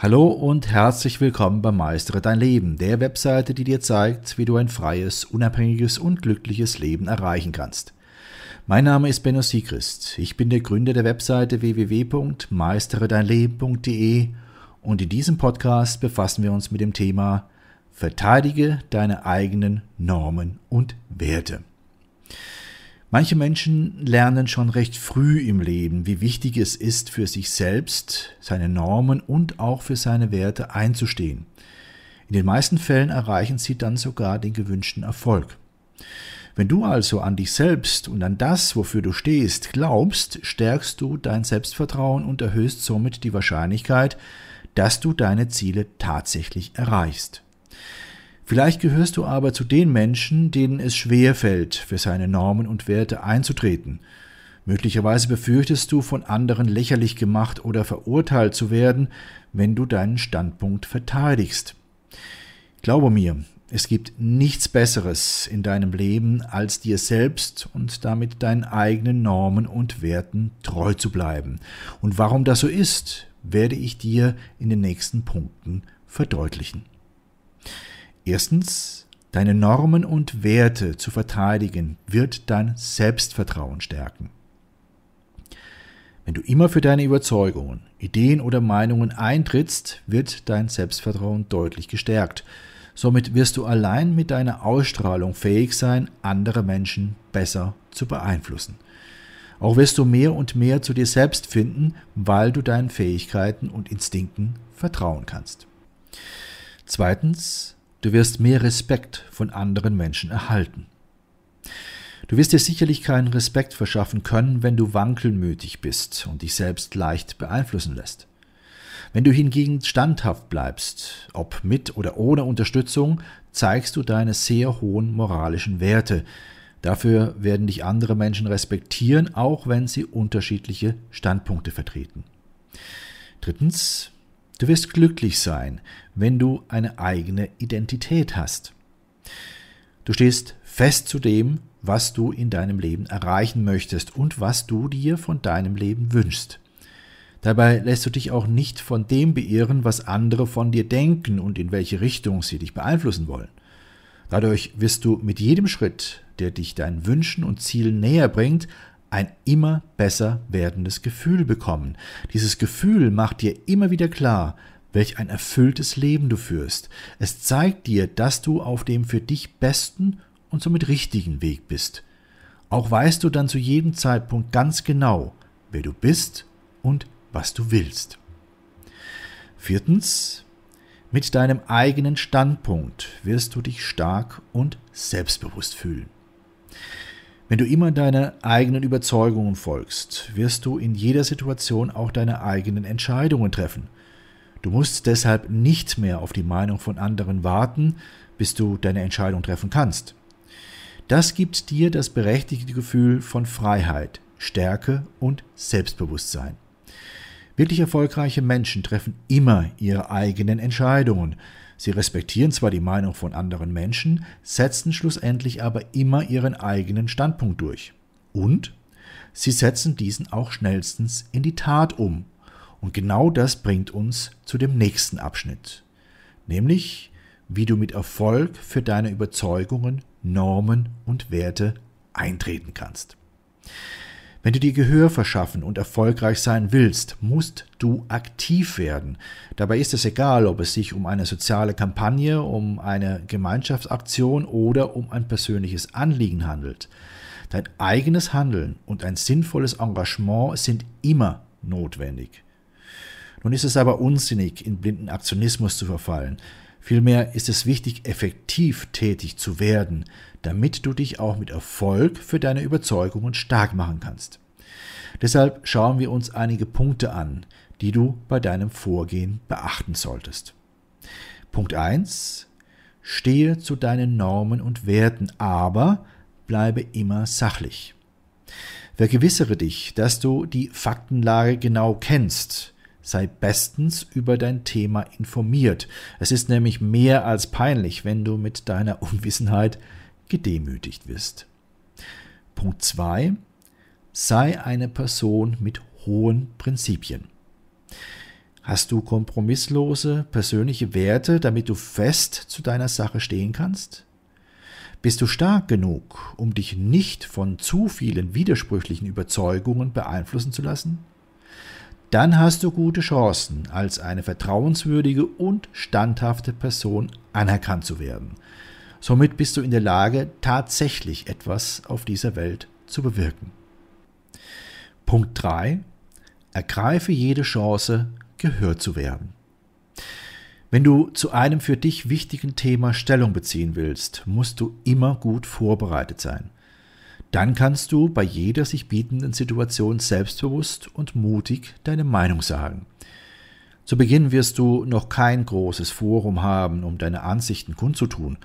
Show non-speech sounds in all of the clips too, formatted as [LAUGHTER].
Hallo und herzlich willkommen bei Meistere dein Leben, der Webseite, die dir zeigt, wie du ein freies, unabhängiges und glückliches Leben erreichen kannst. Mein Name ist Benno Siegrist. Ich bin der Gründer der Webseite www.meisteredeinleben.de und in diesem Podcast befassen wir uns mit dem Thema Verteidige deine eigenen Normen und Werte. Manche Menschen lernen schon recht früh im Leben, wie wichtig es ist, für sich selbst, seine Normen und auch für seine Werte einzustehen. In den meisten Fällen erreichen sie dann sogar den gewünschten Erfolg. Wenn du also an dich selbst und an das, wofür du stehst, glaubst, stärkst du dein Selbstvertrauen und erhöhst somit die Wahrscheinlichkeit, dass du deine Ziele tatsächlich erreichst. Vielleicht gehörst du aber zu den Menschen, denen es schwer fällt, für seine Normen und Werte einzutreten. Möglicherweise befürchtest du, von anderen lächerlich gemacht oder verurteilt zu werden, wenn du deinen Standpunkt verteidigst. Glaube mir, es gibt nichts Besseres in deinem Leben, als dir selbst und damit deinen eigenen Normen und Werten treu zu bleiben. Und warum das so ist, werde ich dir in den nächsten Punkten verdeutlichen. Erstens, deine Normen und Werte zu verteidigen, wird dein Selbstvertrauen stärken. Wenn du immer für deine Überzeugungen, Ideen oder Meinungen eintrittst, wird dein Selbstvertrauen deutlich gestärkt. Somit wirst du allein mit deiner Ausstrahlung fähig sein, andere Menschen besser zu beeinflussen. Auch wirst du mehr und mehr zu dir selbst finden, weil du deinen Fähigkeiten und Instinkten vertrauen kannst. Zweitens, Du wirst mehr Respekt von anderen Menschen erhalten. Du wirst dir sicherlich keinen Respekt verschaffen können, wenn du wankelmütig bist und dich selbst leicht beeinflussen lässt. Wenn du hingegen standhaft bleibst, ob mit oder ohne Unterstützung, zeigst du deine sehr hohen moralischen Werte. Dafür werden dich andere Menschen respektieren, auch wenn sie unterschiedliche Standpunkte vertreten. Drittens, Du wirst glücklich sein, wenn du eine eigene Identität hast. Du stehst fest zu dem, was du in deinem Leben erreichen möchtest und was du dir von deinem Leben wünschst. Dabei lässt du dich auch nicht von dem beirren, was andere von dir denken und in welche Richtung sie dich beeinflussen wollen. Dadurch wirst du mit jedem Schritt, der dich deinen Wünschen und Zielen näher bringt, ein immer besser werdendes Gefühl bekommen. Dieses Gefühl macht dir immer wieder klar, welch ein erfülltes Leben du führst. Es zeigt dir, dass du auf dem für dich besten und somit richtigen Weg bist. Auch weißt du dann zu jedem Zeitpunkt ganz genau, wer du bist und was du willst. Viertens, mit deinem eigenen Standpunkt wirst du dich stark und selbstbewusst fühlen. Wenn du immer deine eigenen Überzeugungen folgst, wirst du in jeder Situation auch deine eigenen Entscheidungen treffen. Du musst deshalb nicht mehr auf die Meinung von anderen warten, bis du deine Entscheidung treffen kannst. Das gibt dir das berechtigte Gefühl von Freiheit, Stärke und Selbstbewusstsein. Wirklich erfolgreiche Menschen treffen immer ihre eigenen Entscheidungen, Sie respektieren zwar die Meinung von anderen Menschen, setzen schlussendlich aber immer ihren eigenen Standpunkt durch. Und sie setzen diesen auch schnellstens in die Tat um. Und genau das bringt uns zu dem nächsten Abschnitt, nämlich wie du mit Erfolg für deine Überzeugungen, Normen und Werte eintreten kannst. Wenn du dir Gehör verschaffen und erfolgreich sein willst, musst du aktiv werden. Dabei ist es egal, ob es sich um eine soziale Kampagne, um eine Gemeinschaftsaktion oder um ein persönliches Anliegen handelt. Dein eigenes Handeln und ein sinnvolles Engagement sind immer notwendig. Nun ist es aber unsinnig, in blinden Aktionismus zu verfallen. Vielmehr ist es wichtig, effektiv tätig zu werden, damit du dich auch mit Erfolg für deine Überzeugungen stark machen kannst. Deshalb schauen wir uns einige Punkte an, die du bei deinem Vorgehen beachten solltest. Punkt 1. Stehe zu deinen Normen und Werten, aber bleibe immer sachlich. Vergewissere dich, dass du die Faktenlage genau kennst, sei bestens über dein Thema informiert. Es ist nämlich mehr als peinlich, wenn du mit deiner [LAUGHS] Unwissenheit gedemütigt wirst. Punkt 2. Sei eine Person mit hohen Prinzipien. Hast du kompromisslose persönliche Werte, damit du fest zu deiner Sache stehen kannst? Bist du stark genug, um dich nicht von zu vielen widersprüchlichen Überzeugungen beeinflussen zu lassen? Dann hast du gute Chancen, als eine vertrauenswürdige und standhafte Person anerkannt zu werden. Somit bist du in der Lage, tatsächlich etwas auf dieser Welt zu bewirken. Punkt 3. Ergreife jede Chance, gehört zu werden. Wenn du zu einem für dich wichtigen Thema Stellung beziehen willst, musst du immer gut vorbereitet sein. Dann kannst du bei jeder sich bietenden Situation selbstbewusst und mutig deine Meinung sagen. Zu Beginn wirst du noch kein großes Forum haben, um deine Ansichten kundzutun.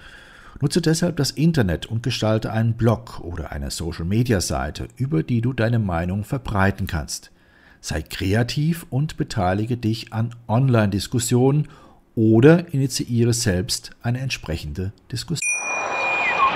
Nutze deshalb das Internet und gestalte einen Blog oder eine Social-Media-Seite, über die du deine Meinung verbreiten kannst. Sei kreativ und beteilige dich an Online-Diskussionen oder initiiere selbst eine entsprechende Diskussion.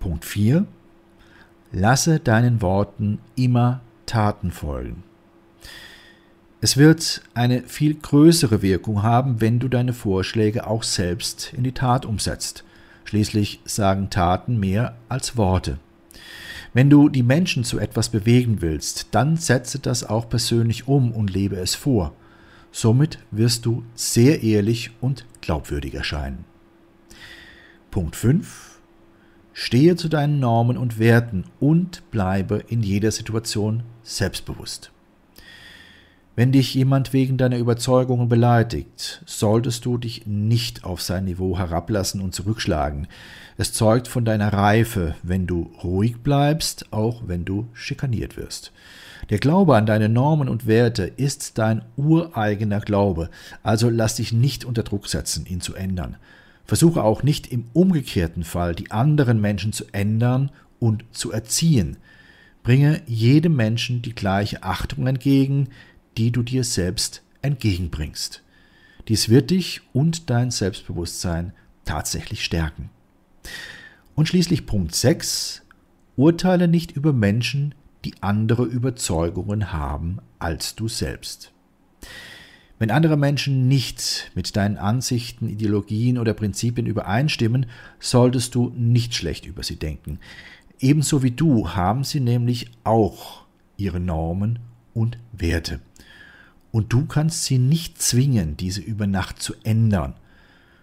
Punkt 4. Lasse deinen Worten immer Taten folgen. Es wird eine viel größere Wirkung haben, wenn du deine Vorschläge auch selbst in die Tat umsetzt. Schließlich sagen Taten mehr als Worte. Wenn du die Menschen zu etwas bewegen willst, dann setze das auch persönlich um und lebe es vor. Somit wirst du sehr ehrlich und glaubwürdig erscheinen. Punkt 5. Stehe zu deinen Normen und Werten und bleibe in jeder Situation selbstbewusst. Wenn dich jemand wegen deiner Überzeugungen beleidigt, solltest du dich nicht auf sein Niveau herablassen und zurückschlagen. Es zeugt von deiner Reife, wenn du ruhig bleibst, auch wenn du schikaniert wirst. Der Glaube an deine Normen und Werte ist dein ureigener Glaube, also lass dich nicht unter Druck setzen, ihn zu ändern. Versuche auch nicht im umgekehrten Fall die anderen Menschen zu ändern und zu erziehen. Bringe jedem Menschen die gleiche Achtung entgegen, die du dir selbst entgegenbringst. Dies wird dich und dein Selbstbewusstsein tatsächlich stärken. Und schließlich Punkt 6. Urteile nicht über Menschen, die andere Überzeugungen haben als du selbst. Wenn andere Menschen nicht mit deinen Ansichten, Ideologien oder Prinzipien übereinstimmen, solltest du nicht schlecht über sie denken. Ebenso wie du haben sie nämlich auch ihre Normen und Werte. Und du kannst sie nicht zwingen, diese über Nacht zu ändern.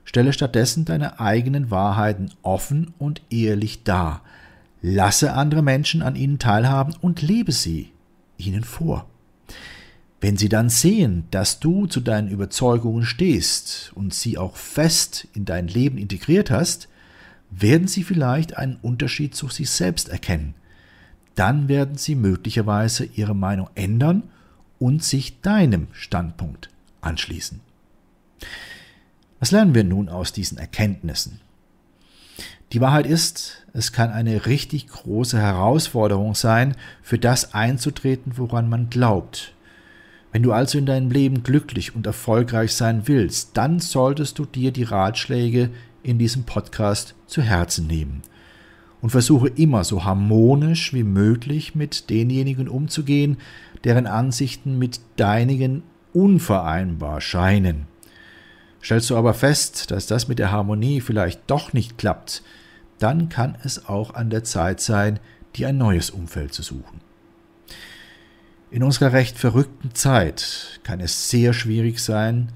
Stelle stattdessen deine eigenen Wahrheiten offen und ehrlich dar. Lasse andere Menschen an ihnen teilhaben und lebe sie ihnen vor. Wenn sie dann sehen, dass du zu deinen Überzeugungen stehst und sie auch fest in dein Leben integriert hast, werden sie vielleicht einen Unterschied zu sich selbst erkennen. Dann werden sie möglicherweise ihre Meinung ändern und sich deinem Standpunkt anschließen. Was lernen wir nun aus diesen Erkenntnissen? Die Wahrheit ist, es kann eine richtig große Herausforderung sein, für das einzutreten, woran man glaubt, wenn du also in deinem Leben glücklich und erfolgreich sein willst, dann solltest du dir die Ratschläge in diesem Podcast zu Herzen nehmen und versuche immer so harmonisch wie möglich mit denjenigen umzugehen, deren Ansichten mit deinigen unvereinbar scheinen. Stellst du aber fest, dass das mit der Harmonie vielleicht doch nicht klappt, dann kann es auch an der Zeit sein, dir ein neues Umfeld zu suchen. In unserer recht verrückten Zeit kann es sehr schwierig sein,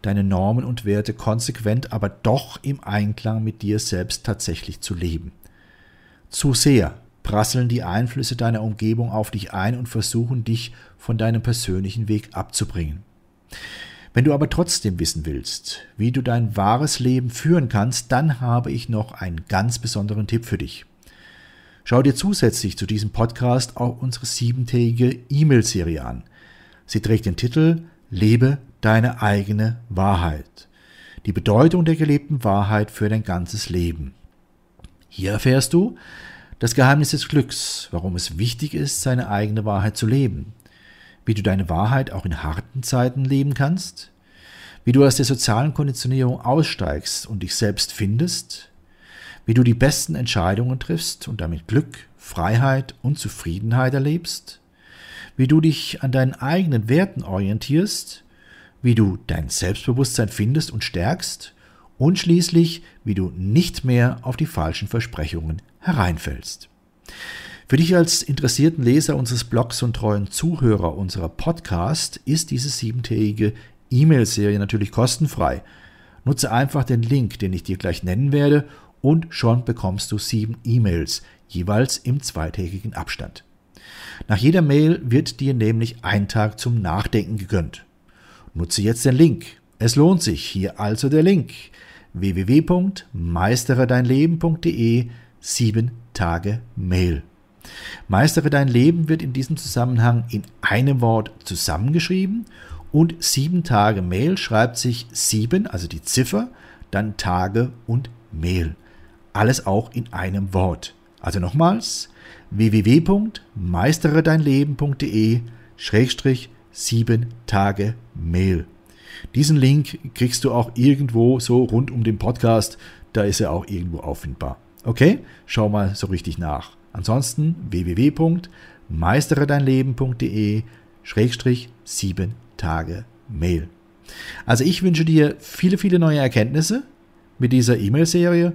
deine Normen und Werte konsequent, aber doch im Einklang mit dir selbst tatsächlich zu leben. Zu sehr prasseln die Einflüsse deiner Umgebung auf dich ein und versuchen dich von deinem persönlichen Weg abzubringen. Wenn du aber trotzdem wissen willst, wie du dein wahres Leben führen kannst, dann habe ich noch einen ganz besonderen Tipp für dich. Schau dir zusätzlich zu diesem Podcast auch unsere siebentägige E-Mail-Serie an. Sie trägt den Titel Lebe deine eigene Wahrheit. Die Bedeutung der gelebten Wahrheit für dein ganzes Leben. Hier erfährst du das Geheimnis des Glücks, warum es wichtig ist, seine eigene Wahrheit zu leben, wie du deine Wahrheit auch in harten Zeiten leben kannst, wie du aus der sozialen Konditionierung aussteigst und dich selbst findest, wie du die besten Entscheidungen triffst und damit Glück, Freiheit und Zufriedenheit erlebst, wie du dich an deinen eigenen Werten orientierst, wie du dein Selbstbewusstsein findest und stärkst und schließlich, wie du nicht mehr auf die falschen Versprechungen hereinfällst. Für dich als interessierten Leser unseres Blogs und treuen Zuhörer unserer Podcast ist diese siebentägige E-Mail-Serie natürlich kostenfrei. Nutze einfach den Link, den ich dir gleich nennen werde, und schon bekommst du sieben E-Mails, jeweils im zweitägigen Abstand. Nach jeder Mail wird dir nämlich ein Tag zum Nachdenken gegönnt. Nutze jetzt den Link. Es lohnt sich. Hier also der Link www.meisteredeinleben.de 7 Tage Mail. Meistere dein Leben wird in diesem Zusammenhang in einem Wort zusammengeschrieben und sieben Tage Mail schreibt sich sieben, also die Ziffer, dann Tage und Mail. Alles auch in einem Wort. Also nochmals www.meisteredeinleben.de Schrägstrich sieben Tage Mail. Diesen Link kriegst du auch irgendwo so rund um den Podcast, da ist er auch irgendwo auffindbar. Okay? Schau mal so richtig nach. Ansonsten www.meisteredeinleben.de Schrägstrich sieben Tage Mail. Also ich wünsche dir viele, viele neue Erkenntnisse mit dieser E-Mail-Serie